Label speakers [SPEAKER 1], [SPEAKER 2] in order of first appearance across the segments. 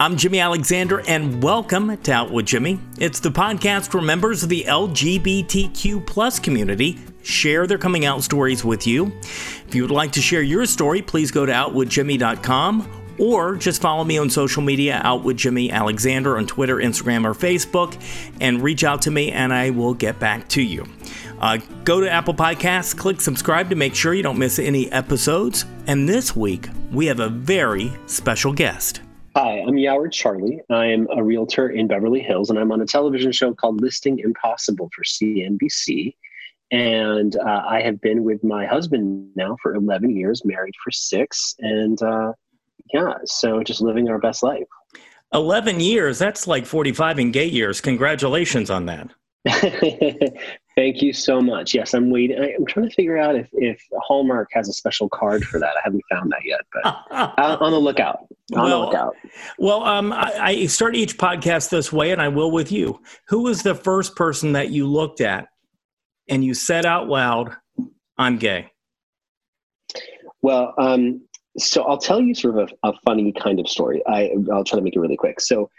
[SPEAKER 1] I'm Jimmy Alexander, and welcome to Out with Jimmy. It's the podcast where members of the LGBTQ plus community share their coming out stories with you. If you would like to share your story, please go to outwithjimmy.com or just follow me on social media, out with Jimmy Alexander on Twitter, Instagram, or Facebook, and reach out to me, and I will get back to you. Uh, go to Apple Podcasts, click subscribe to make sure you don't miss any episodes. And this week, we have a very special guest.
[SPEAKER 2] Hi, I'm Yawar Charlie. I'm a realtor in Beverly Hills, and I'm on a television show called Listing Impossible for CNBC. And uh, I have been with my husband now for 11 years, married for six, and uh, yeah, so just living our best life.
[SPEAKER 1] 11 years, that's like 45 in gay years. Congratulations on that.
[SPEAKER 2] Thank you so much. Yes, I'm waiting. I, am trying to figure out if, if Hallmark has a special card for that. I haven't found that yet, but on the lookout. On well, the lookout.
[SPEAKER 1] Well, um, I, I start each podcast this way, and I will with you. Who was the first person that you looked at and you said out loud, "I'm gay"?
[SPEAKER 2] Well, um, so I'll tell you sort of a, a funny kind of story. I, I'll try to make it really quick. So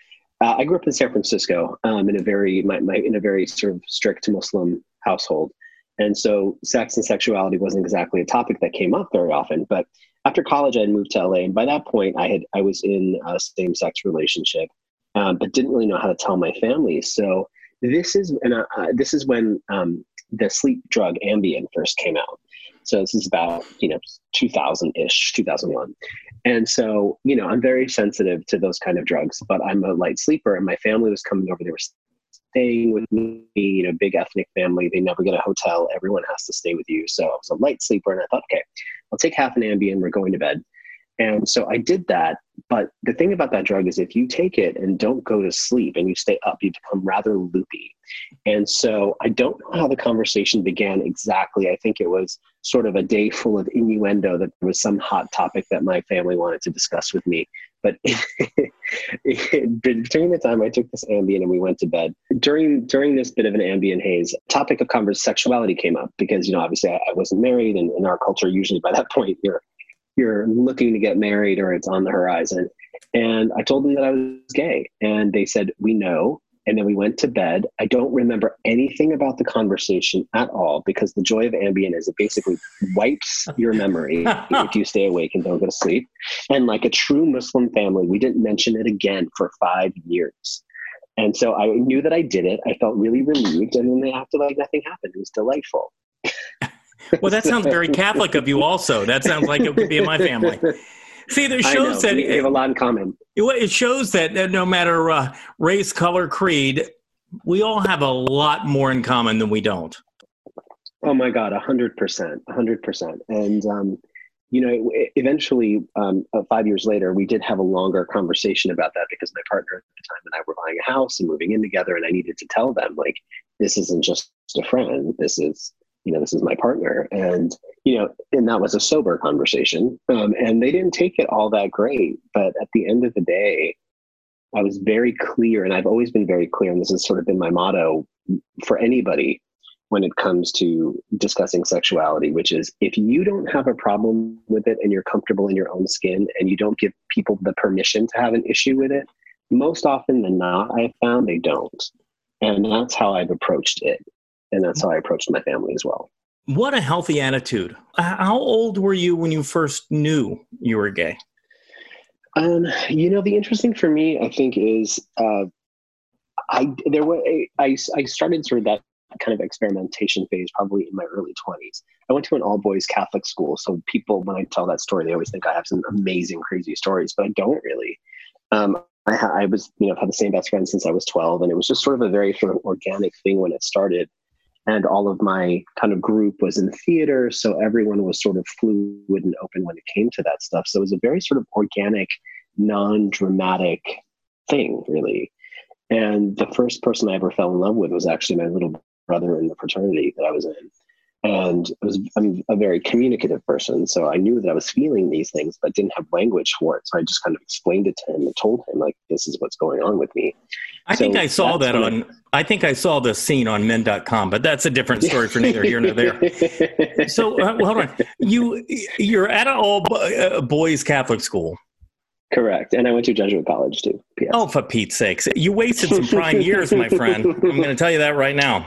[SPEAKER 2] uh, I grew up in San Francisco um, in a very my, my, in a very sort of strict Muslim household, and so sex and sexuality wasn't exactly a topic that came up very often. But after college, I had moved to LA, and by that point, I had I was in a same sex relationship, um, but didn't really know how to tell my family. So this is and uh, uh this is when um, the sleep drug Ambien first came out. So this is about you know 2000 ish, 2001, and so you know I'm very sensitive to those kind of drugs. But I'm a light sleeper, and my family was coming over. They were staying with me. You know, big ethnic family. They never get a hotel. Everyone has to stay with you. So I was a light sleeper, and I thought, okay, I'll take half an Ambien. We're going to bed. And so I did that. But the thing about that drug is if you take it and don't go to sleep and you stay up, you become rather loopy. And so I don't know how the conversation began exactly. I think it was sort of a day full of innuendo that there was some hot topic that my family wanted to discuss with me. But between the time I took this Ambien and we went to bed, during during this bit of an Ambien haze, topic of conversation sexuality came up because you know obviously I, I wasn't married, and in our culture usually by that point you're you're looking to get married or it's on the horizon. And I told them that I was gay. And they said, We know. And then we went to bed. I don't remember anything about the conversation at all because the joy of Ambien is it basically wipes your memory if you stay awake and don't go to sleep. And like a true Muslim family, we didn't mention it again for five years. And so I knew that I did it. I felt really relieved. And then they acted like nothing happened. It was delightful.
[SPEAKER 1] Well, that sounds very Catholic of you, also. That sounds like it would be in my family. See, there shows that
[SPEAKER 2] we have a lot in common.
[SPEAKER 1] It shows that no matter uh, race, color, creed, we all have a lot more in common than we don't.
[SPEAKER 2] Oh my God, a hundred percent, a hundred percent. And um, you know, eventually, um, uh, five years later, we did have a longer conversation about that because my partner at the time and I were buying a house and moving in together, and I needed to tell them like, this isn't just a friend. This is you know, this is my partner. And, you know, and that was a sober conversation. Um, and they didn't take it all that great. But at the end of the day, I was very clear, and I've always been very clear, and this has sort of been my motto for anybody when it comes to discussing sexuality, which is if you don't have a problem with it and you're comfortable in your own skin and you don't give people the permission to have an issue with it, most often than not, I've found they don't. And that's how I've approached it and that's how I approached my family as well.
[SPEAKER 1] What a healthy attitude. How old were you when you first knew you were gay?
[SPEAKER 2] Um, you know, the interesting for me, I think, is uh, I there was I I started sort of that kind of experimentation phase probably in my early 20s. I went to an all boys Catholic school, so people when I tell that story, they always think I have some amazing, crazy stories, but I don't really. Um, I, I was, you know, had the same best friend since I was 12, and it was just sort of a very sort of organic thing when it started and all of my kind of group was in theater so everyone was sort of fluid and open when it came to that stuff. So it was a very sort of organic non-dramatic thing really. And the first person i ever fell in love with was actually my little brother in the fraternity that i was in and it was I'm a very communicative person, so I knew that I was feeling these things, but didn't have language for it. So I just kind of explained it to him and told him like, "This is what's going on with me."
[SPEAKER 1] I so think I saw that on. I, I, think I saw the scene on Men.com, but that's a different story for neither here nor there. so uh, well, hold on, you you're at an all uh, boys Catholic school,
[SPEAKER 2] Correct. And I went to Jesuit college too.
[SPEAKER 1] P.S. Oh, for Pete's sakes. You wasted some prime years, my friend. I'm going to tell you that right now.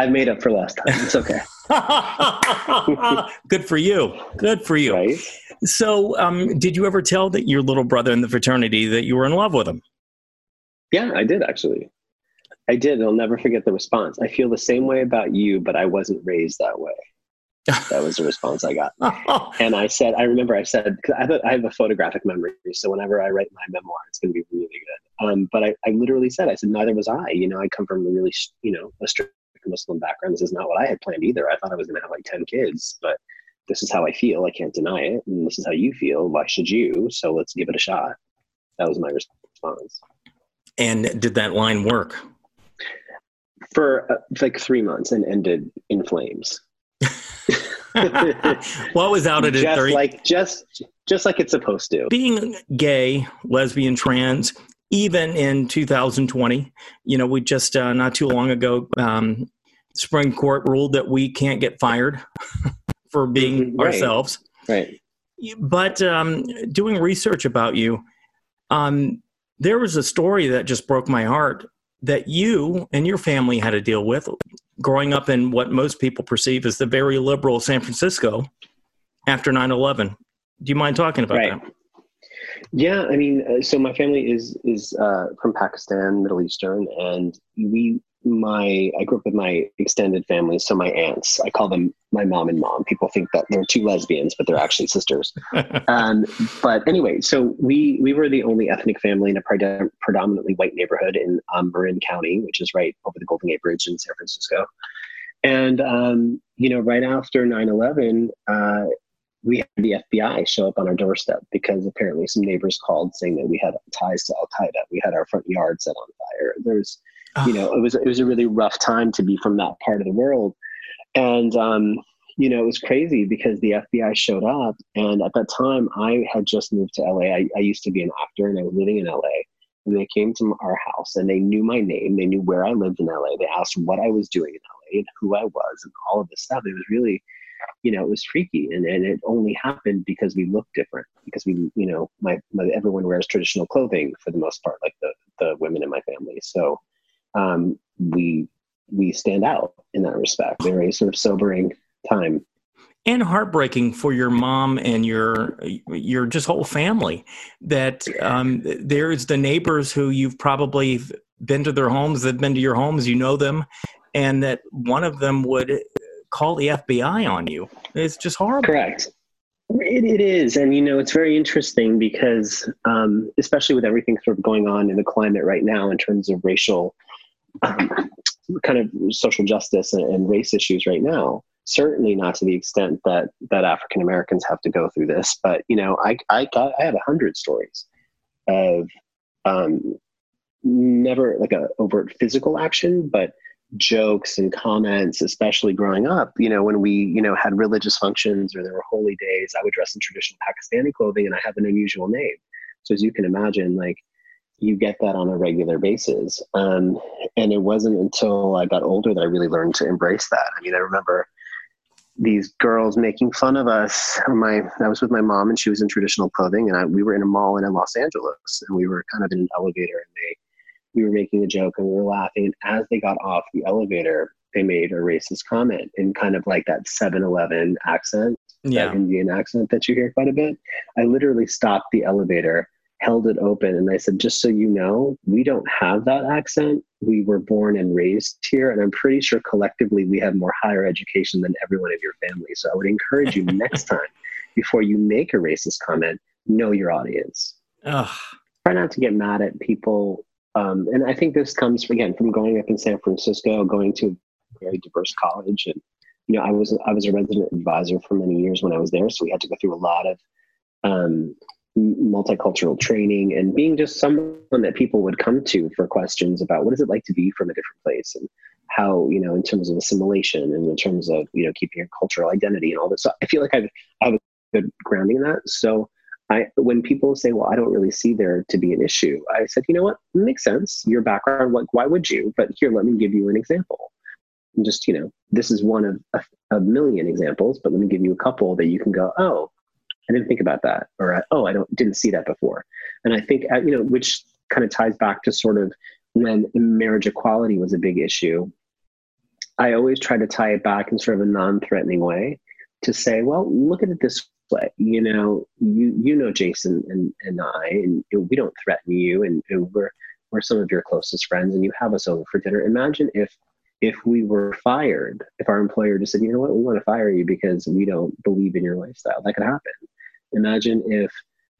[SPEAKER 2] I've made up for lost time. It's okay.
[SPEAKER 1] Good for you. Good for you. Right? So, um, did you ever tell that your little brother in the fraternity that you were in love with him?
[SPEAKER 2] Yeah, I did actually. I did. I'll never forget the response. I feel the same way about you, but I wasn't raised that way. that was the response I got. and I said, I remember I said, because I, have a, I have a photographic memory, so whenever I write my memoir, it's going to be really good. Um, but I, I literally said, I said, neither was I. You know, I come from a really, you know, a strict Muslim background. This is not what I had planned either. I thought I was going to have like 10 kids, but this is how I feel. I can't deny it. And this is how you feel. Why should you? So let's give it a shot. That was my response.
[SPEAKER 1] And did that line work?
[SPEAKER 2] For uh, like three months and ended in flames.
[SPEAKER 1] what was out at
[SPEAKER 2] just
[SPEAKER 1] 30?
[SPEAKER 2] like just just like it's supposed to.
[SPEAKER 1] Being gay, lesbian, trans, even in 2020, you know, we just uh, not too long ago, um, Supreme Court ruled that we can't get fired for being mm-hmm. right. ourselves.
[SPEAKER 2] Right.
[SPEAKER 1] But um, doing research about you, um, there was a story that just broke my heart that you and your family had to deal with growing up in what most people perceive as the very liberal San Francisco after 9 11. Do you mind talking about right. that?
[SPEAKER 2] Yeah, I mean, uh, so my family is is uh, from Pakistan, Middle Eastern, and we my I grew up with my extended family, so my aunts. I call them my mom and mom. People think that they're two lesbians, but they're actually sisters. um, but anyway, so we we were the only ethnic family in a pred- predominantly white neighborhood in um, Marin County, which is right over the Golden Gate Bridge in San Francisco. And um, you know, right after 9-11, uh, we had the FBI show up on our doorstep because apparently some neighbors called saying that we had ties to Al Qaeda. We had our front yard set on fire. There's. You know, it was it was a really rough time to be from that part of the world, and um, you know, it was crazy because the FBI showed up, and at that time I had just moved to LA. I, I used to be an actor, and I was living in LA. And they came to our house, and they knew my name. They knew where I lived in LA. They asked what I was doing in LA and who I was, and all of this stuff. It was really you know, it was freaky. And, and it only happened because we looked different, because we, you know, my, my everyone wears traditional clothing for the most part, like the, the women in my family. So um, we, we stand out in that respect. Very sort of sobering time
[SPEAKER 1] and heartbreaking for your mom and your your just whole family that um, there's the neighbors who you've probably been to their homes they've been to your homes you know them and that one of them would call the FBI on you. It's just horrible.
[SPEAKER 2] Correct. It, it is. And, you know, it's very interesting because, um, especially with everything sort of going on in the climate right now in terms of racial, kind of social justice and, and, race issues right now, certainly not to the extent that, that African Americans have to go through this. But, you know, I, I got, I had a hundred stories of, um, never like a overt physical action, but jokes and comments, especially growing up, you know, when we, you know, had religious functions or there were holy days, I would dress in traditional Pakistani clothing and I have an unusual name. So as you can imagine, like you get that on a regular basis. Um, and it wasn't until I got older that I really learned to embrace that. I mean, I remember these girls making fun of us. My I was with my mom and she was in traditional clothing and I, we were in a mall in Los Angeles and we were kind of in an elevator and they we were making a joke and we were laughing. And as they got off the elevator, they made a racist comment in kind of like that 7 Eleven accent, yeah. that Indian accent that you hear quite a bit. I literally stopped the elevator, held it open, and I said, Just so you know, we don't have that accent. We were born and raised here. And I'm pretty sure collectively we have more higher education than everyone of your family. So I would encourage you next time, before you make a racist comment, know your audience. Ugh. Try not to get mad at people um, and I think this comes again from growing up in San Francisco, going to a very diverse college, and you know, I was I was a resident advisor for many years when I was there, so we had to go through a lot of um, multicultural training and being just someone that people would come to for questions about what is it like to be from a different place and how you know in terms of assimilation and in terms of you know keeping your cultural identity and all this. So I feel like I've I have a good grounding in that. So I, when people say, well, I don't really see there to be an issue, I said, you know what, it makes sense. Your background, like, why would you? But here, let me give you an example. And just, you know, this is one of a, a million examples, but let me give you a couple that you can go, oh, I didn't think about that, or oh, I don't didn't see that before. And I think uh, you know, which kind of ties back to sort of when marriage equality was a big issue. I always try to tie it back in sort of a non-threatening way to say, well, look at it this way. You know, you you know Jason and, and I, and we don't threaten you, and, and we're we're some of your closest friends, and you have us over for dinner. Imagine if if we were fired, if our employer just said, you know what, we want to fire you because we don't believe in your lifestyle, that could happen. Imagine if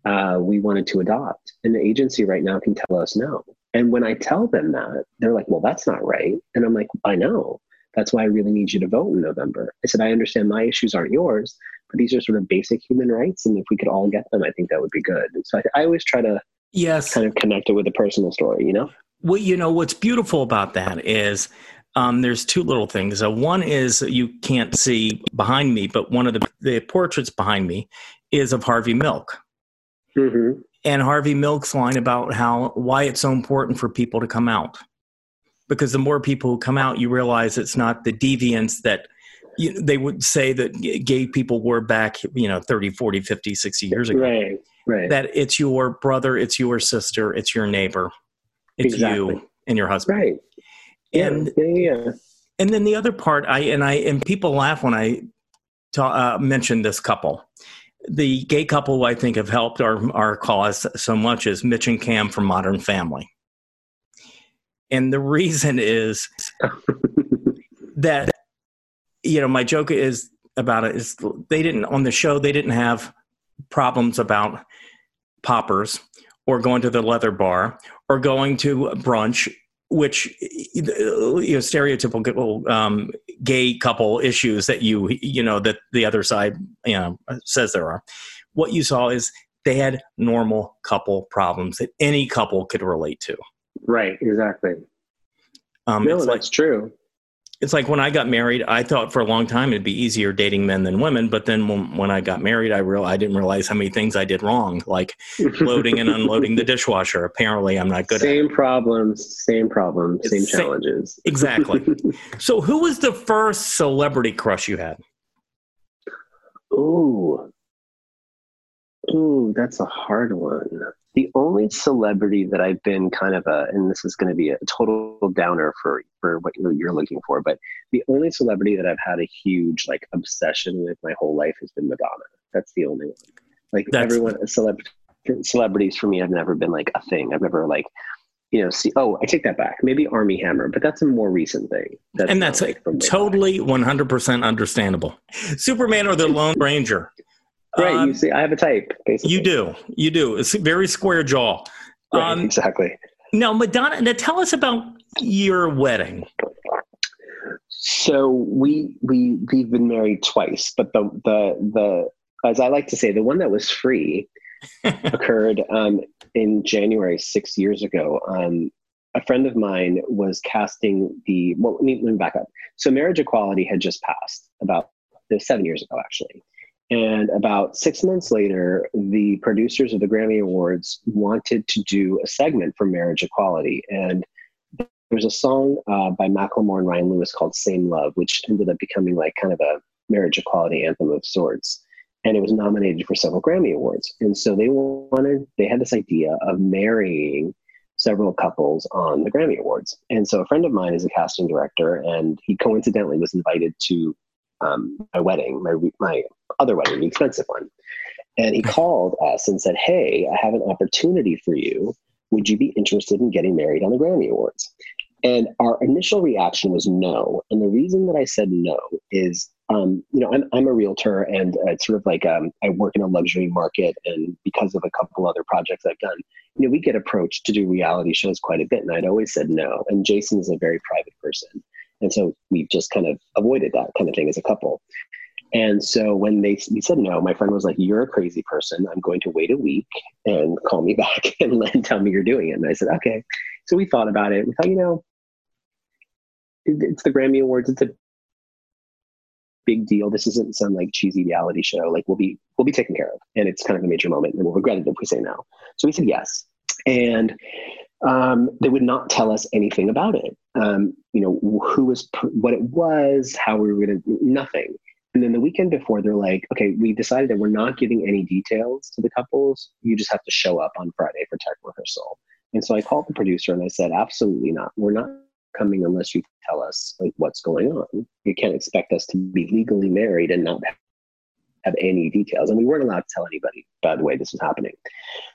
[SPEAKER 2] uh, we wanted to adopt, and the agency right now can tell us no. And when I tell them that, they're like, well, that's not right. And I'm like, I know. That's why I really need you to vote in November. I said, I understand my issues aren't yours, but these are sort of basic human rights. And if we could all get them, I think that would be good. And so I, I always try to
[SPEAKER 1] yes
[SPEAKER 2] kind of connect it with a personal story, you know?
[SPEAKER 1] Well, you know, what's beautiful about that is um, there's two little things. Uh, one is you can't see behind me, but one of the, the portraits behind me is of Harvey Milk. Mm-hmm. And Harvey Milk's line about how why it's so important for people to come out. Because the more people who come out, you realize it's not the deviance that you they would say that gay people were back, you know, 30, 40, 50, 60 years ago.
[SPEAKER 2] Right, right.
[SPEAKER 1] That it's your brother, it's your sister, it's your neighbor, it's exactly. you and your husband.
[SPEAKER 2] Right
[SPEAKER 1] and
[SPEAKER 2] yeah, yeah.
[SPEAKER 1] and then the other part i and i and people laugh when i ta- uh, mention this couple the gay couple i think have helped our our cause so much is mitch and cam from modern family. And the reason is that you know my joke is about it is they didn't on the show they didn't have problems about poppers or going to the leather bar or going to brunch which you know stereotypical um, gay couple issues that you you know that the other side you know says there are. What you saw is they had normal couple problems that any couple could relate to.
[SPEAKER 2] Right exactly. Um, no, that's like, true
[SPEAKER 1] it's like when I got married, I thought for a long time it'd be easier dating men than women. But then when, when I got married, I real I didn't realize how many things I did wrong, like loading and unloading the dishwasher. Apparently, I'm not good.
[SPEAKER 2] At Same problems, same problems, same challenges.
[SPEAKER 1] exactly. so, who was the first celebrity crush you had?
[SPEAKER 2] Ooh, ooh, that's a hard one the only celebrity that I've been kind of a, and this is going to be a total downer for for what you're looking for, but the only celebrity that I've had a huge like obsession with my whole life has been Madonna. That's the only one. Like That's... everyone, celeb, celebrities for me have never been like a thing. I've never like, you know, see. Oh, I take that back. Maybe Armie Hammer, but that's a more recent thing.
[SPEAKER 1] That's and that's like totally 100% understandable. Superman or the Lone Ranger.
[SPEAKER 2] Right. Um, you see, I have a type. Basically.
[SPEAKER 1] You do. You do. It's very square jaw.
[SPEAKER 2] Right, um, exactly.
[SPEAKER 1] Now, Madonna. Now, tell us about your wedding.
[SPEAKER 2] So we we we've been married twice, but the the the as I like to say, the one that was free occurred um, in January six years ago. Um, a friend of mine was casting the well. Let me, let me back up. So marriage equality had just passed about seven years ago, actually. And about six months later, the producers of the Grammy Awards wanted to do a segment for marriage equality. And there's a song uh, by Macklemore and Ryan Lewis called Same Love, which ended up becoming like kind of a marriage equality anthem of sorts. And it was nominated for several Grammy Awards. And so they wanted, they had this idea of marrying several couples on the Grammy Awards. And so a friend of mine is a casting director, and he coincidentally was invited to um, my wedding, my my other wedding, the expensive one. And he called us and said, "Hey, I have an opportunity for you. Would you be interested in getting married on the Grammy Awards?" And our initial reaction was no. And the reason that I said no is, um, you know, I'm, I'm a realtor and it's sort of like um, I work in a luxury market. And because of a couple other projects I've done, you know, we get approached to do reality shows quite a bit. And I'd always said no. And Jason is a very private person. And so we've just kind of avoided that kind of thing as a couple. And so when they we said no, my friend was like, "You're a crazy person. I'm going to wait a week and call me back and, and tell me you're doing it." And I said, "Okay." So we thought about it. We thought, you know, it's the Grammy Awards. It's a big deal. This isn't some like cheesy reality show. Like we'll be we'll be taken care of, and it's kind of a major moment, and we'll regret it if we say no. So we said yes, and um, they would not tell us anything about it. Um, you know, who was, what it was, how we were going to, nothing. And then the weekend before, they're like, okay, we decided that we're not giving any details to the couples. You just have to show up on Friday for tech rehearsal. And so I called the producer and I said, absolutely not. We're not coming unless you tell us like what's going on. You can't expect us to be legally married and not have any details. And we weren't allowed to tell anybody, by the way, this was happening.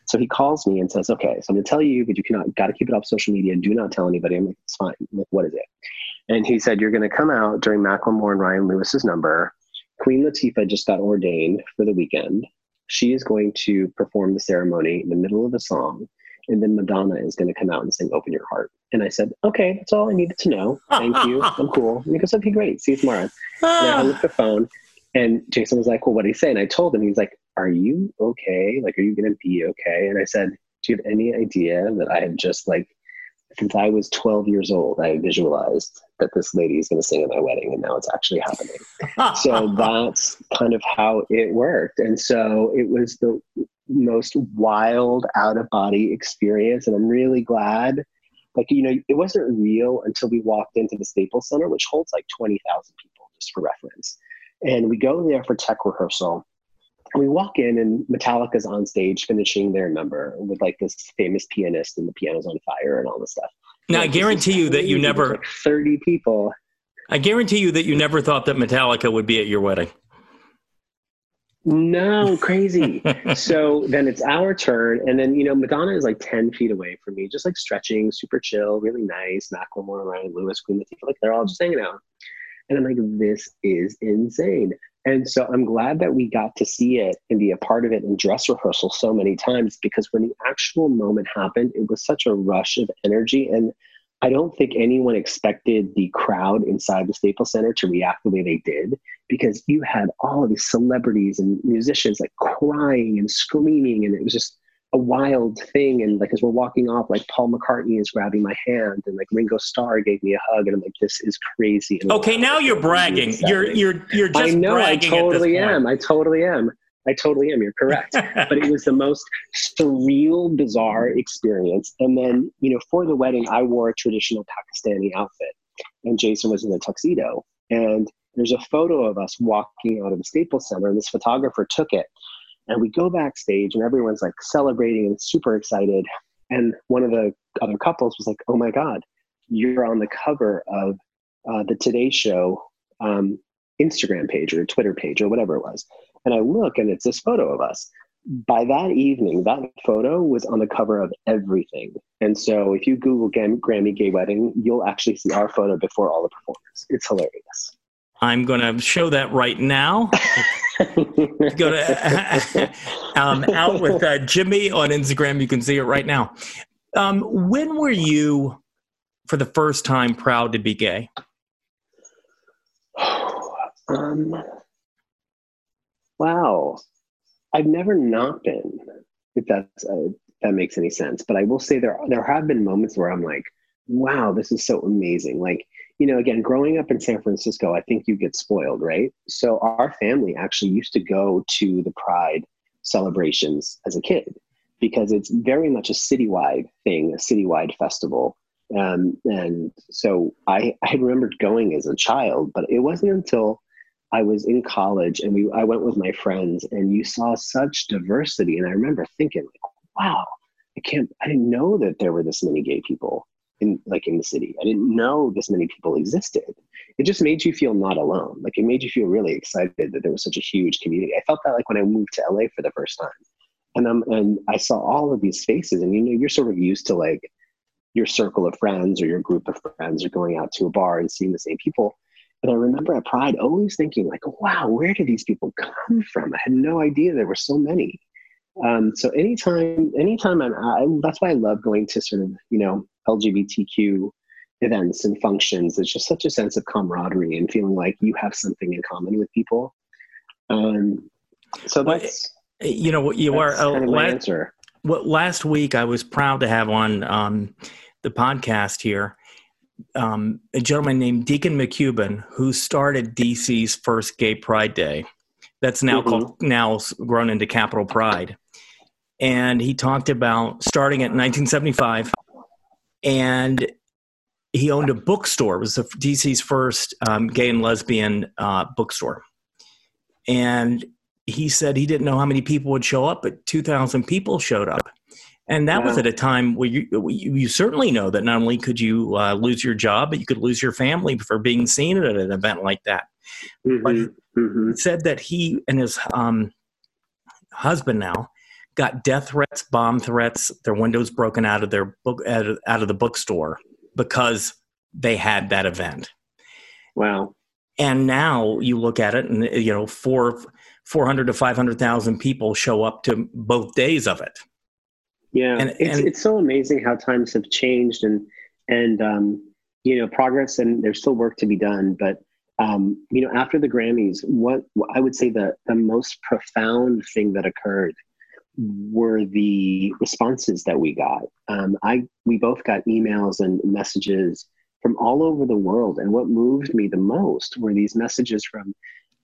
[SPEAKER 2] So he calls me and says, okay, so I'm going to tell you, but you cannot, got to keep it off social media. And do not tell anybody. I'm like, it's fine. Like, what is it? And he said, you're going to come out during Macklemore and Ryan Lewis's number. Queen Latifah just got ordained for the weekend. She is going to perform the ceremony in the middle of the song. And then Madonna is going to come out and sing Open Your Heart. And I said, okay, that's all I needed to know. Thank you. I'm cool. And he goes, okay, great. See you tomorrow. and I hung up the phone. And Jason was like, well, what did he say? And I told him, he's like, are you okay? Like, are you going to be okay? And I said, do you have any idea that I had just like, since I was 12 years old, I visualized that this lady is going to sing at my wedding, and now it's actually happening. so that's kind of how it worked. And so it was the most wild out of body experience. And I'm really glad. Like, you know, it wasn't real until we walked into the Staples Center, which holds like 20,000 people, just for reference. And we go there for tech rehearsal. And we walk in, and Metallica's on stage finishing their number with like this famous pianist, and the piano's on fire and all this stuff.
[SPEAKER 1] Now, I guarantee you that you never.
[SPEAKER 2] Like 30 people.
[SPEAKER 1] I guarantee you that you never thought that Metallica would be at your wedding.
[SPEAKER 2] No, crazy. so then it's our turn. And then, you know, Madonna is like 10 feet away from me, just like stretching, super chill, really nice. Macklemore, Ryan Lewis, Queen Latifah, like they're all just hanging out. And I'm like, this is insane. And so I'm glad that we got to see it and be a part of it in dress rehearsal so many times because when the actual moment happened, it was such a rush of energy. And I don't think anyone expected the crowd inside the Staples Center to react the way they did because you had all of these celebrities and musicians like crying and screaming. And it was just, a wild thing. And like as we're walking off, like Paul McCartney is grabbing my hand, and like Ringo Starr gave me a hug, and I'm like, this is crazy. And
[SPEAKER 1] okay, now you're bragging. You're you're you're just I know. I
[SPEAKER 2] totally am. I totally am. I totally am. You're correct. but it was the most surreal, bizarre experience. And then, you know, for the wedding, I wore a traditional Pakistani outfit, and Jason was in a tuxedo. And there's a photo of us walking out of the Staples Center, and this photographer took it. And we go backstage and everyone's like celebrating and super excited. And one of the other couples was like, oh my God, you're on the cover of uh, the Today Show um, Instagram page or Twitter page or whatever it was. And I look and it's this photo of us. By that evening, that photo was on the cover of everything. And so if you Google Grammy Gay Wedding, you'll actually see our photo before all the performers. It's hilarious.
[SPEAKER 1] I'm going to show that right now. Go to um, out with uh, Jimmy on Instagram. You can see it right now. Um, when were you, for the first time, proud to be gay?
[SPEAKER 2] Um, wow, I've never not been. If that's uh, that makes any sense, but I will say there there have been moments where I'm like, wow, this is so amazing. Like you know, again, growing up in San Francisco, I think you get spoiled, right? So our family actually used to go to the Pride celebrations as a kid because it's very much a citywide thing, a citywide festival. Um, and so I, I remembered going as a child, but it wasn't until I was in college and we I went with my friends and you saw such diversity. And I remember thinking, like, wow, I can't I didn't know that there were this many gay people in like in the city. I didn't know this many people existed. It just made you feel not alone. Like it made you feel really excited that there was such a huge community. I felt that like when I moved to LA for the first time. And um and I saw all of these faces and you know you're sort of used to like your circle of friends or your group of friends are going out to a bar and seeing the same people. And I remember at Pride always thinking like, wow, where did these people come from? I had no idea there were so many. Um, so anytime, anytime I'm, I, that's why I love going to sort of, you know, LGBTQ events and functions. It's just such a sense of camaraderie and feeling like you have something in common with people. Um, so that's,
[SPEAKER 1] well, you know, what you are,
[SPEAKER 2] uh, kind of last, answer.
[SPEAKER 1] What, last week I was proud to have on um, the podcast here um, a gentleman named Deacon Maccubbin who started DC's first Gay Pride Day. That's now mm-hmm. called now grown into Capital Pride and he talked about starting at 1975 and he owned a bookstore it was the DC's first um, gay and lesbian uh, bookstore and he said he didn't know how many people would show up, but 2,000 people showed up. And that wow. was at a time where you, you certainly know that not only could you uh, lose your job, but you could lose your family for being seen at an event like that. Mm-hmm. But mm-hmm. he said that he and his um, husband now got death threats, bomb threats, their windows broken out of their book out of, out of the bookstore because they had that event.
[SPEAKER 2] Wow.
[SPEAKER 1] And now you look at it, and you know, four four hundred to five hundred thousand people show up to both days of it.
[SPEAKER 2] Yeah, and, it's and, it's so amazing how times have changed, and and um, you know, progress, and there's still work to be done. But um, you know, after the Grammys, what I would say the the most profound thing that occurred were the responses that we got. Um, I we both got emails and messages from all over the world, and what moved me the most were these messages from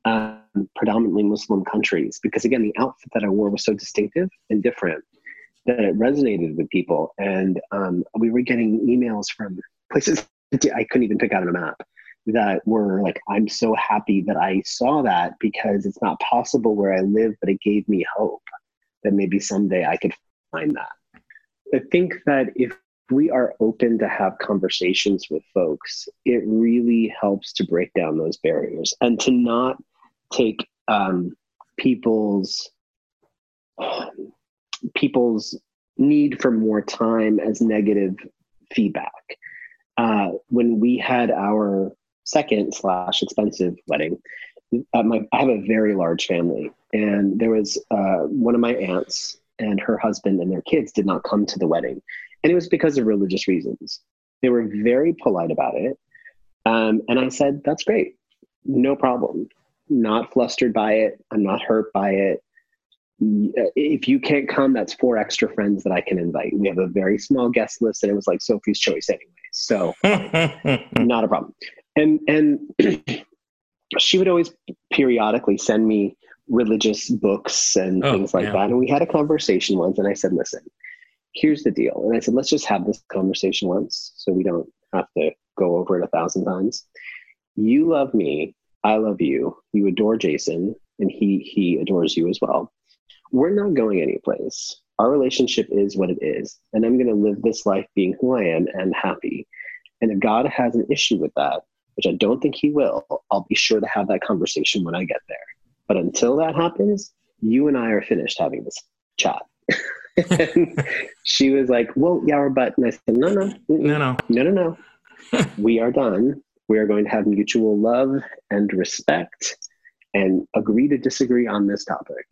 [SPEAKER 2] um, predominantly Muslim countries, because again, the outfit that I wore was so distinctive and different that it resonated with people, and um, we were getting emails from places I couldn't even pick out on a map that were like, I'm so happy that I saw that because it's not possible where I live, but it gave me hope that maybe someday I could find that. I think that if we are open to have conversations with folks, it really helps to break down those barriers and to not take um, people's people's need for more time as negative feedback. Uh, when we had our second slash expensive wedding, my, I have a very large family, and there was uh, one of my aunts and her husband and their kids did not come to the wedding, and it was because of religious reasons. They were very polite about it, um, and I said, "That's great, no problem. Not flustered by it. I'm not hurt by it. If you can't come, that's four extra friends that I can invite. We have a very small guest list, and it was like Sophie's choice anyway, so not a problem." And and she would always periodically send me religious books and oh, things like yeah. that. And we had a conversation once, and I said, listen, here's the deal. And I said, let's just have this conversation once so we don't have to go over it a thousand times. You love me. I love you. You adore Jason, and he he adores you as well. We're not going anyplace. Our relationship is what it is, and I'm going to live this life being who I am and happy. And if God has an issue with that, which I don't think he will, I'll be sure to have that conversation when I get there. But until that happens, you and I are finished having this chat. she was like, Well, yeah, but and I said, No, no,
[SPEAKER 1] no, no,
[SPEAKER 2] no, no, no. we are done. We are going to have mutual love and respect and agree to disagree on this topic.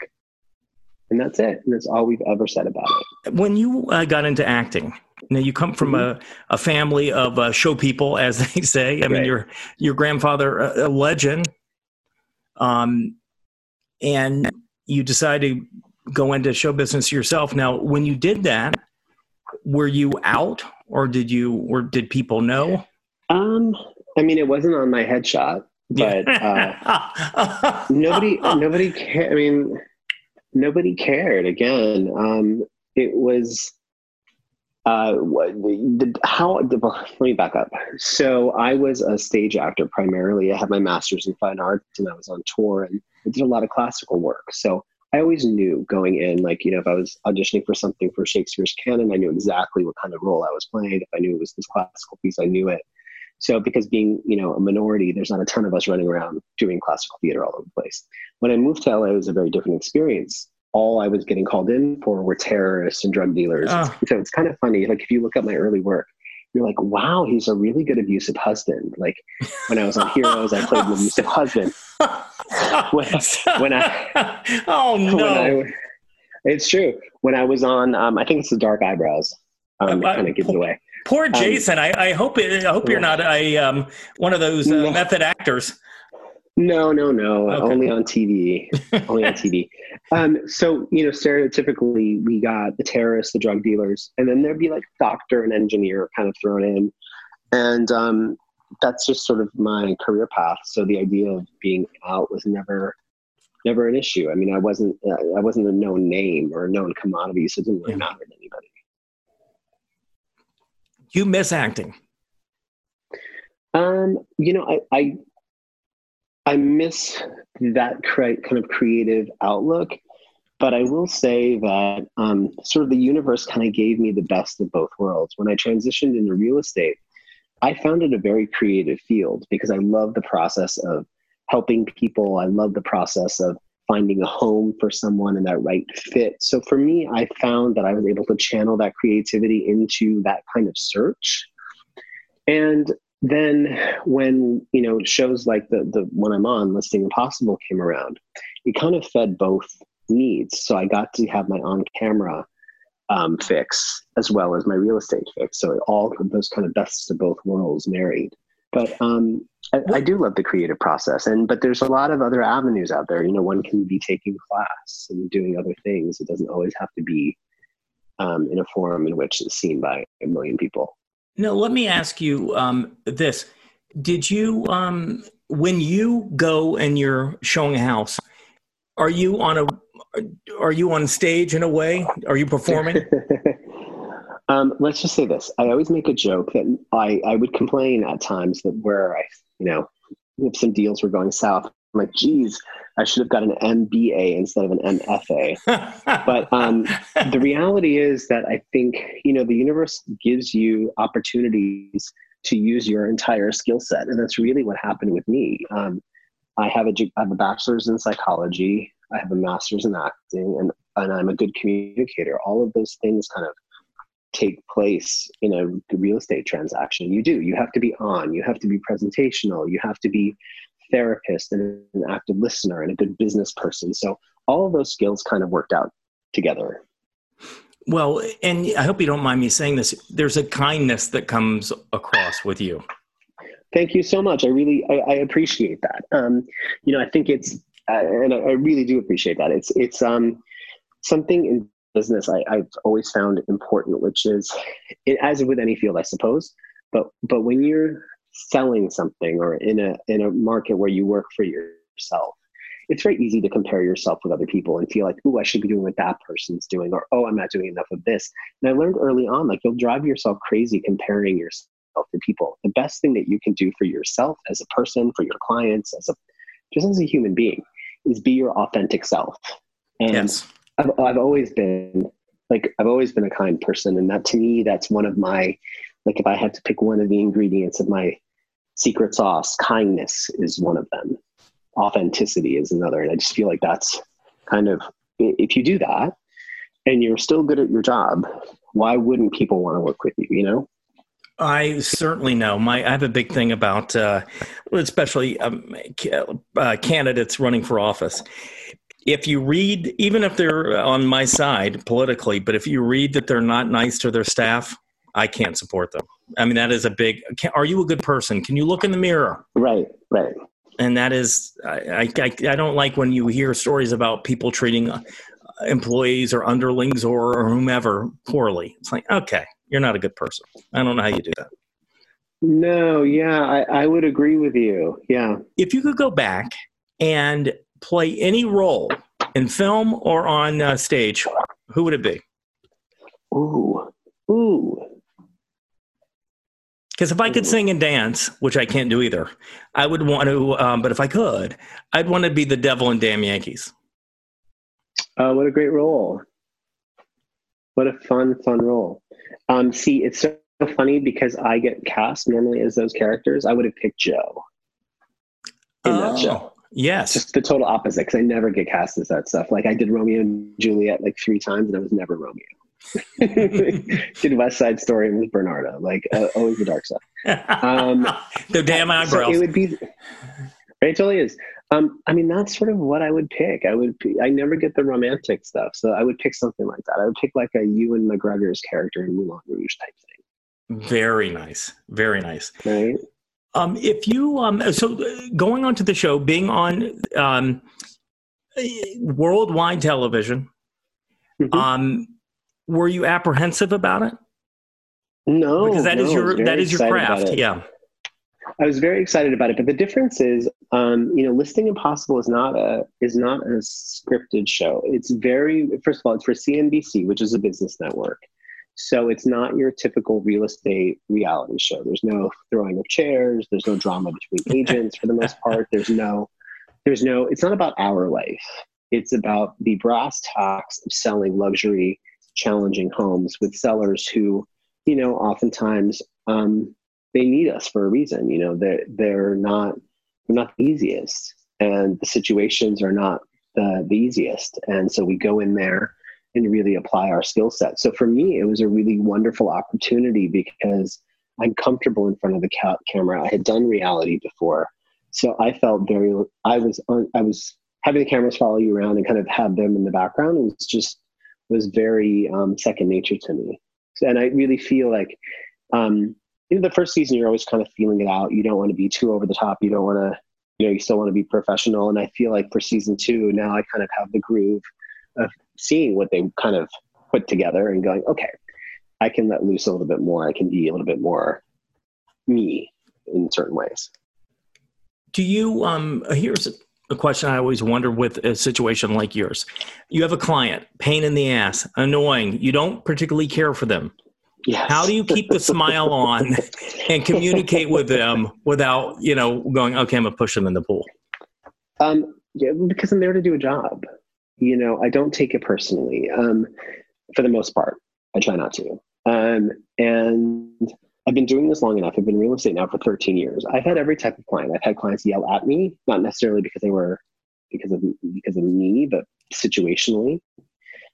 [SPEAKER 2] And that's it. And that's all we've ever said about it.
[SPEAKER 1] When you uh, got into acting, now you come from mm-hmm. a, a family of uh, show people, as they say. I right. mean, your your grandfather a, a legend, um, and you decided to go into show business yourself. Now, when you did that, were you out, or did you, or did people know?
[SPEAKER 2] Um, I mean, it wasn't on my headshot, but uh, nobody nobody cared. I mean, nobody cared. Again, um, it was uh, the, how the, let me back up. So i was a stage actor primarily. I had my master's in fine arts and i was on tour and i did a lot of classical work. So i always knew going in like you know if i was auditioning for something for shakespeare's canon i knew exactly what kind of role i was playing. If i knew it was this classical piece i knew it so because being you know a minority there's not a ton of us running around doing classical theater all over the place when i moved to la it was a very different experience all I was getting called in for were terrorists and drug dealers. Oh. So it's kind of funny. Like if you look at my early work, you're like, wow, he's a really good abusive husband. Like when I was on Heroes, I played an abusive husband. when, when I,
[SPEAKER 1] oh no, I,
[SPEAKER 2] it's true. When I was on, um, I think it's the Dark Eyebrows. Um, uh, kind of gives it away.
[SPEAKER 1] Poor um, Jason. Um, I, I, hope it, I hope you're not a um, one of those uh, method actors.
[SPEAKER 2] No, no, no. Okay. Only on TV. Only on TV. Um, so you know, stereotypically, we got the terrorists, the drug dealers, and then there'd be like doctor and engineer kind of thrown in, and um, that's just sort of my career path. So the idea of being out was never, never an issue. I mean, I wasn't, uh, I wasn't a known name or a known commodity, so it didn't really matter to anybody.
[SPEAKER 1] You miss acting.
[SPEAKER 2] Um, you know, I, I I miss that kind of creative outlook. But I will say that um, sort of the universe kind of gave me the best of both worlds. When I transitioned into real estate, I found it a very creative field because I love the process of helping people. I love the process of finding a home for someone and that right fit. So for me, I found that I was able to channel that creativity into that kind of search. And then when you know shows like the the one I'm on, Listing Impossible, came around, it kind of fed both needs. So I got to have my on camera um, fix as well as my real estate fix. So all those kind of best of both worlds married. But um, I, I, do love the creative process, and but there's a lot of other avenues out there. You know, one can be taking class and doing other things. It doesn't always have to be um, in a forum in which it's seen by a million people.
[SPEAKER 1] No, let me ask you um, this: Did you, um, when you go and you're showing a house, are you on a, are you on stage in a way? Are you performing?
[SPEAKER 2] Um, let's just say this. I always make a joke that I, I would complain at times that where I, you know, if some deals were going south, I'm like, geez, I should have got an MBA instead of an MFA. but um, the reality is that I think, you know, the universe gives you opportunities to use your entire skill set. And that's really what happened with me. Um, I have a, I have a bachelor's in psychology. I have a master's in acting and, and I'm a good communicator. All of those things kind of take place in a real estate transaction. You do. You have to be on. You have to be presentational. You have to be therapist and an active listener and a good business person. So all of those skills kind of worked out together.
[SPEAKER 1] Well, and I hope you don't mind me saying this. There's a kindness that comes across with you.
[SPEAKER 2] Thank you so much. I really, I, I appreciate that. Um, you know, I think it's, uh, and I, I really do appreciate that. It's, it's um, something in business I, have always found important, which is it, as with any field, I suppose. But but when you're selling something or in a in a market where you work for yourself, it's very easy to compare yourself with other people and feel like, oh, I should be doing what that person's doing, or oh, I'm not doing enough of this. And I learned early on, like you'll drive yourself crazy comparing yourself to people. The best thing that you can do for yourself as a person, for your clients, as a just as a human being, is be your authentic self. And yes I've, I've always been like I've always been a kind person, and that to me, that's one of my like if I had to pick one of the ingredients of my secret sauce, kindness is one of them. Authenticity is another, and I just feel like that's kind of if you do that and you're still good at your job, why wouldn't people want to work with you? You know.
[SPEAKER 1] I certainly know. My I have a big thing about, uh, especially um, uh, candidates running for office if you read, even if they're on my side politically, but if you read that they're not nice to their staff, I can't support them. I mean, that is a big. Can, are you a good person? Can you look in the mirror?
[SPEAKER 2] Right, right.
[SPEAKER 1] And that is, I, I, I don't like when you hear stories about people treating uh, employees or underlings or, or whomever poorly. It's like, okay, you're not a good person. I don't know how you do that.
[SPEAKER 2] No, yeah, I, I would agree with you. Yeah.
[SPEAKER 1] If you could go back and play any role in film or on uh, stage, who would it be?
[SPEAKER 2] Ooh, ooh.
[SPEAKER 1] Because if I could sing and dance, which I can't do either, I would want to. Um, but if I could, I'd want to be the devil in Damn Yankees.
[SPEAKER 2] Uh, what a great role! What a fun, fun role. Um, see, it's so funny because I get cast normally as those characters. I would have picked Joe in oh. that show.
[SPEAKER 1] Yes.
[SPEAKER 2] Just the total opposite because I never get cast as that stuff. Like I did Romeo and Juliet like three times and I was never Romeo. did West Side Story and was Bernardo. Like uh, always the dark stuff.
[SPEAKER 1] Um, the damn eyebrows. So
[SPEAKER 2] it would be. It totally is. Um, I mean, that's sort of what I would pick. I would. I never get the romantic stuff, so I would pick something like that. I would pick like a Ewan McGregor's character in Moulin Rouge type thing.
[SPEAKER 1] Very nice. Very nice.
[SPEAKER 2] Right.
[SPEAKER 1] Um, if you um, so going on to the show, being on um, worldwide television, mm-hmm. um, were you apprehensive about it?
[SPEAKER 2] No,
[SPEAKER 1] because that
[SPEAKER 2] no,
[SPEAKER 1] is your that is your craft. Yeah,
[SPEAKER 2] I was very excited about it. But the difference is, um, you know, Listing Impossible is not a is not a scripted show. It's very first of all, it's for CNBC, which is a business network. So it's not your typical real estate reality show. There's no throwing of chairs. There's no drama between agents for the most part. There's no, there's no. It's not about our life. It's about the brass tacks of selling luxury, challenging homes with sellers who, you know, oftentimes um, they need us for a reason. You know, they're they're not they're not the easiest, and the situations are not the, the easiest. And so we go in there and really apply our skill set. So for me, it was a really wonderful opportunity because I'm comfortable in front of the ca- camera. I had done reality before, so I felt very. I was on. I was having the cameras follow you around and kind of have them in the background. It was just was very um, second nature to me. So, and I really feel like. Um, know, the first season, you're always kind of feeling it out. You don't want to be too over the top. You don't want to, you know, you still want to be professional. And I feel like for season two, now I kind of have the groove of seeing what they kind of put together and going, okay, I can let loose a little bit more. I can be a little bit more me in certain ways.
[SPEAKER 1] Do you, um, here's a question I always wonder with a situation like yours. You have a client, pain in the ass, annoying, you don't particularly care for them.
[SPEAKER 2] Yes.
[SPEAKER 1] How do you keep the smile on and communicate with them without, you know, going, okay, I'm gonna push them in the pool?
[SPEAKER 2] Um, yeah, because I'm there to do a job you know, I don't take it personally um, for the most part. I try not to. Um, and I've been doing this long enough. I've been real estate now for 13 years. I've had every type of client. I've had clients yell at me, not necessarily because they were because of because of me, but situationally.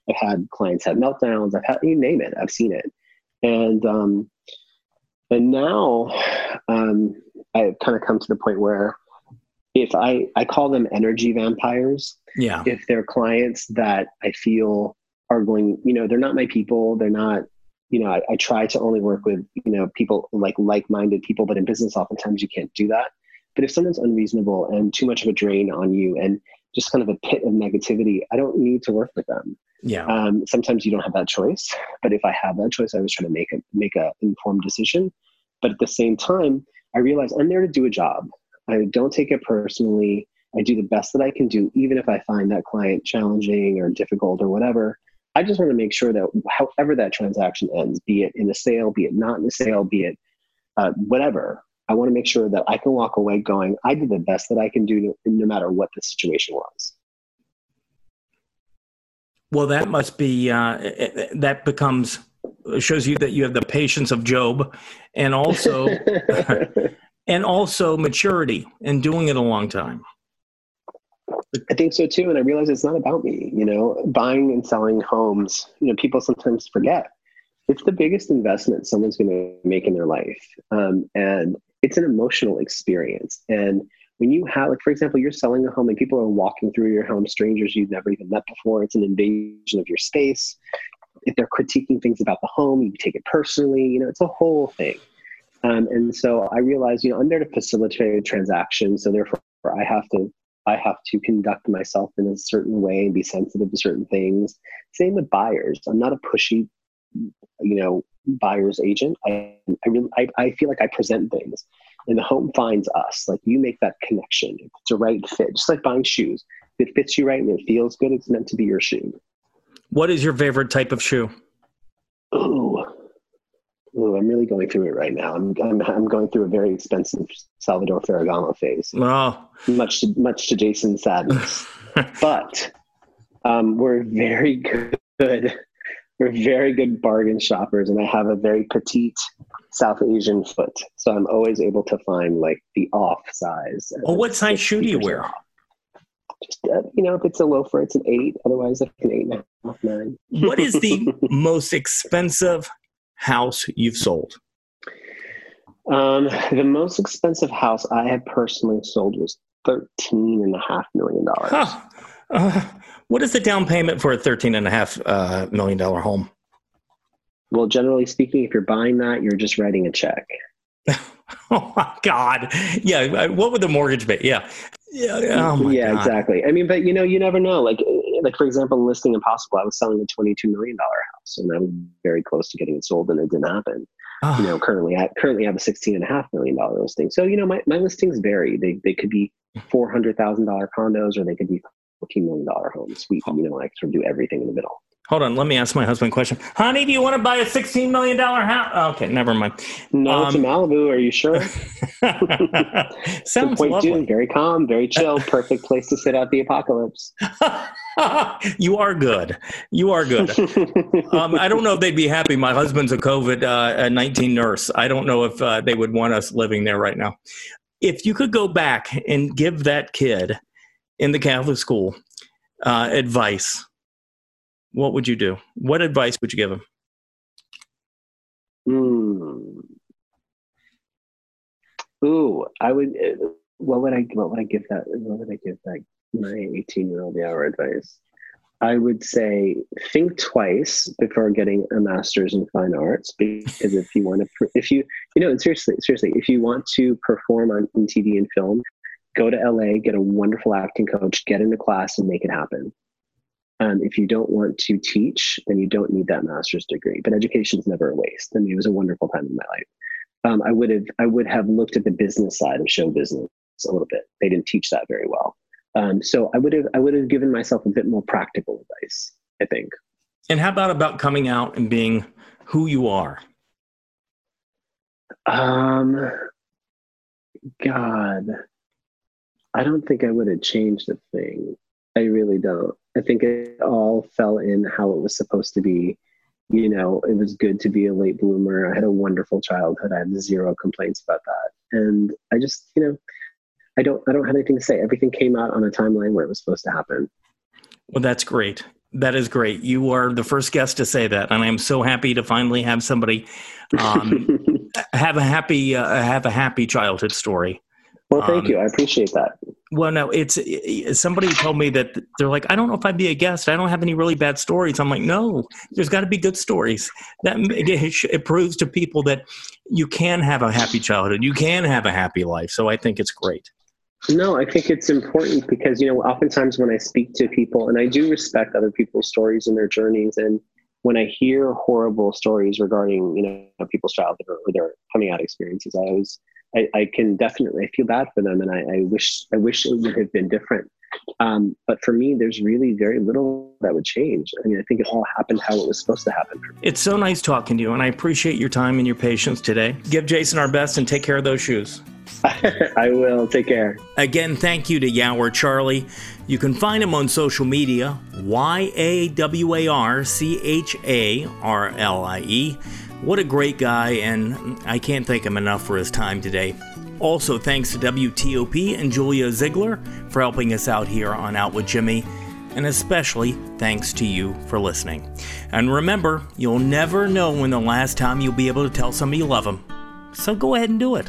[SPEAKER 2] I've had clients have meltdowns. I've had you name it. I've seen it, and um, and now um, I've kind of come to the point where if I I call them energy vampires.
[SPEAKER 1] Yeah.
[SPEAKER 2] If they're clients that I feel are going, you know, they're not my people. They're not, you know, I, I try to only work with, you know, people like like-minded people, but in business, oftentimes you can't do that. But if someone's unreasonable and too much of a drain on you and just kind of a pit of negativity, I don't need to work with them.
[SPEAKER 1] Yeah.
[SPEAKER 2] Um, sometimes you don't have that choice, but if I have that choice, I was trying to make a make a informed decision. But at the same time, I realize I'm there to do a job. I don't take it personally. I do the best that I can do, even if I find that client challenging or difficult or whatever. I just want to make sure that however that transaction ends, be it in a sale, be it not in a sale, be it uh, whatever, I want to make sure that I can walk away going, I did the best that I can do no, no matter what the situation was.
[SPEAKER 1] Well, that must be, uh, that becomes, shows you that you have the patience of Job and also and also maturity and doing it a long time.
[SPEAKER 2] I think so too. And I realize it's not about me, you know, buying and selling homes, you know, people sometimes forget it's the biggest investment someone's going to make in their life. Um, and it's an emotional experience. And when you have, like, for example, you're selling a home and people are walking through your home, strangers you've never even met before, it's an invasion of your space. If they're critiquing things about the home, you take it personally, you know, it's a whole thing. Um, and so I realized, you know, I'm there to facilitate a transaction. So therefore, I have to I have to conduct myself in a certain way and be sensitive to certain things. Same with buyers. I'm not a pushy, you know, buyer's agent. I I really I, I feel like I present things, and the home finds us. Like you make that connection. It's a right fit, just like buying shoes. If it fits you right and it feels good, it's meant to be your shoe.
[SPEAKER 1] What is your favorite type of shoe?
[SPEAKER 2] Ooh, Ooh, I'm really going through it right now. I'm, I'm, I'm going through a very expensive Salvatore Ferragamo phase.
[SPEAKER 1] Oh.
[SPEAKER 2] Much to, much to Jason's sadness. but um, we're very good. We're very good bargain shoppers, and I have a very petite South Asian foot, so I'm always able to find like the off size.
[SPEAKER 1] Well, what size shoe do you wear?
[SPEAKER 2] Just uh, you know, if it's a loafer, it's an eight. Otherwise, like an eight and a half, nine.
[SPEAKER 1] what is the most expensive house you've sold?
[SPEAKER 2] Um, the most expensive house I have personally sold was thirteen and a half million dollars. Huh.
[SPEAKER 1] Uh, what is the down payment for a thirteen and a half uh, million dollar home?
[SPEAKER 2] Well, generally speaking, if you're buying that, you're just writing a check.
[SPEAKER 1] oh my God! Yeah, what would the mortgage be? Yeah,
[SPEAKER 2] yeah, oh yeah, God. exactly. I mean, but you know, you never know. Like, like for example, listing impossible. I was selling a twenty-two million dollar house, and I was very close to getting it sold, and it didn't happen. Oh. You know, ah. currently I currently have a sixteen and a half million dollar listing. So you know, my, my listings vary. They they could be four hundred thousand dollar condos, or they could be fourteen million dollar homes. We you know, I sort of do everything in the middle.
[SPEAKER 1] Hold on, let me ask my husband a question. Honey, do you want to buy a $16 million house? Okay, never mind.
[SPEAKER 2] No, um, it's Malibu. Are you sure?
[SPEAKER 1] Sounds point lovely.
[SPEAKER 2] Very calm, very chill, perfect place to sit out the apocalypse.
[SPEAKER 1] you are good. You are good. um, I don't know if they'd be happy. My husband's a COVID uh, 19 nurse. I don't know if uh, they would want us living there right now. If you could go back and give that kid in the Catholic school uh, advice, what would you do? What advice would you give him?
[SPEAKER 2] Hmm. Ooh, I would. Uh, what would I? What would I give that? What would I give that? My eighteen-year-old Yawar advice. I would say think twice before getting a master's in fine arts because if you want to, if you, you know, seriously, seriously, if you want to perform on, on TV and film, go to LA, get a wonderful acting coach, get into class, and make it happen. Um, if you don't want to teach, then you don't need that master's degree. But education is never a waste. I mean, it was a wonderful time in my life. Um, I would have I would have looked at the business side of show business a little bit. They didn't teach that very well. Um, so I would have I would have given myself a bit more practical advice. I think.
[SPEAKER 1] And how about about coming out and being who you are?
[SPEAKER 2] Um, God, I don't think I would have changed a thing. I really don't. I think it all fell in how it was supposed to be. You know, it was good to be a late bloomer. I had a wonderful childhood. I had zero complaints about that. And I just, you know, I don't I don't have anything to say. Everything came out on a timeline where it was supposed to happen.
[SPEAKER 1] Well, that's great. That is great. You are the first guest to say that, and I'm so happy to finally have somebody um, have a happy uh, have a happy childhood story.
[SPEAKER 2] Well, thank um, you. I appreciate that.
[SPEAKER 1] Well, no, it's somebody told me that they're like, I don't know if I'd be a guest. I don't have any really bad stories. I'm like, no, there's got to be good stories. That it, it proves to people that you can have a happy childhood. You can have a happy life. So I think it's great.
[SPEAKER 2] No, I think it's important because you know, oftentimes when I speak to people, and I do respect other people's stories and their journeys, and when I hear horrible stories regarding you know people's childhood or, their coming out experiences, I always I, I can definitely I feel bad for them, and I, I wish I wish it would have been different. Um, but for me, there's really very little that would change. I mean, I think it all happened how it was supposed to happen.
[SPEAKER 1] It's so nice talking to you, and I appreciate your time and your patience today. Give Jason our best and take care of those shoes.
[SPEAKER 2] I will. Take care.
[SPEAKER 1] Again, thank you to Yawar Charlie. You can find him on social media Y A W A R C H A R L I E. What a great guy, and I can't thank him enough for his time today. Also, thanks to WTOP and Julia Ziegler for helping us out here on Out with Jimmy, and especially thanks to you for listening. And remember, you'll never know when the last time you'll be able to tell somebody you love them. So go ahead and do it.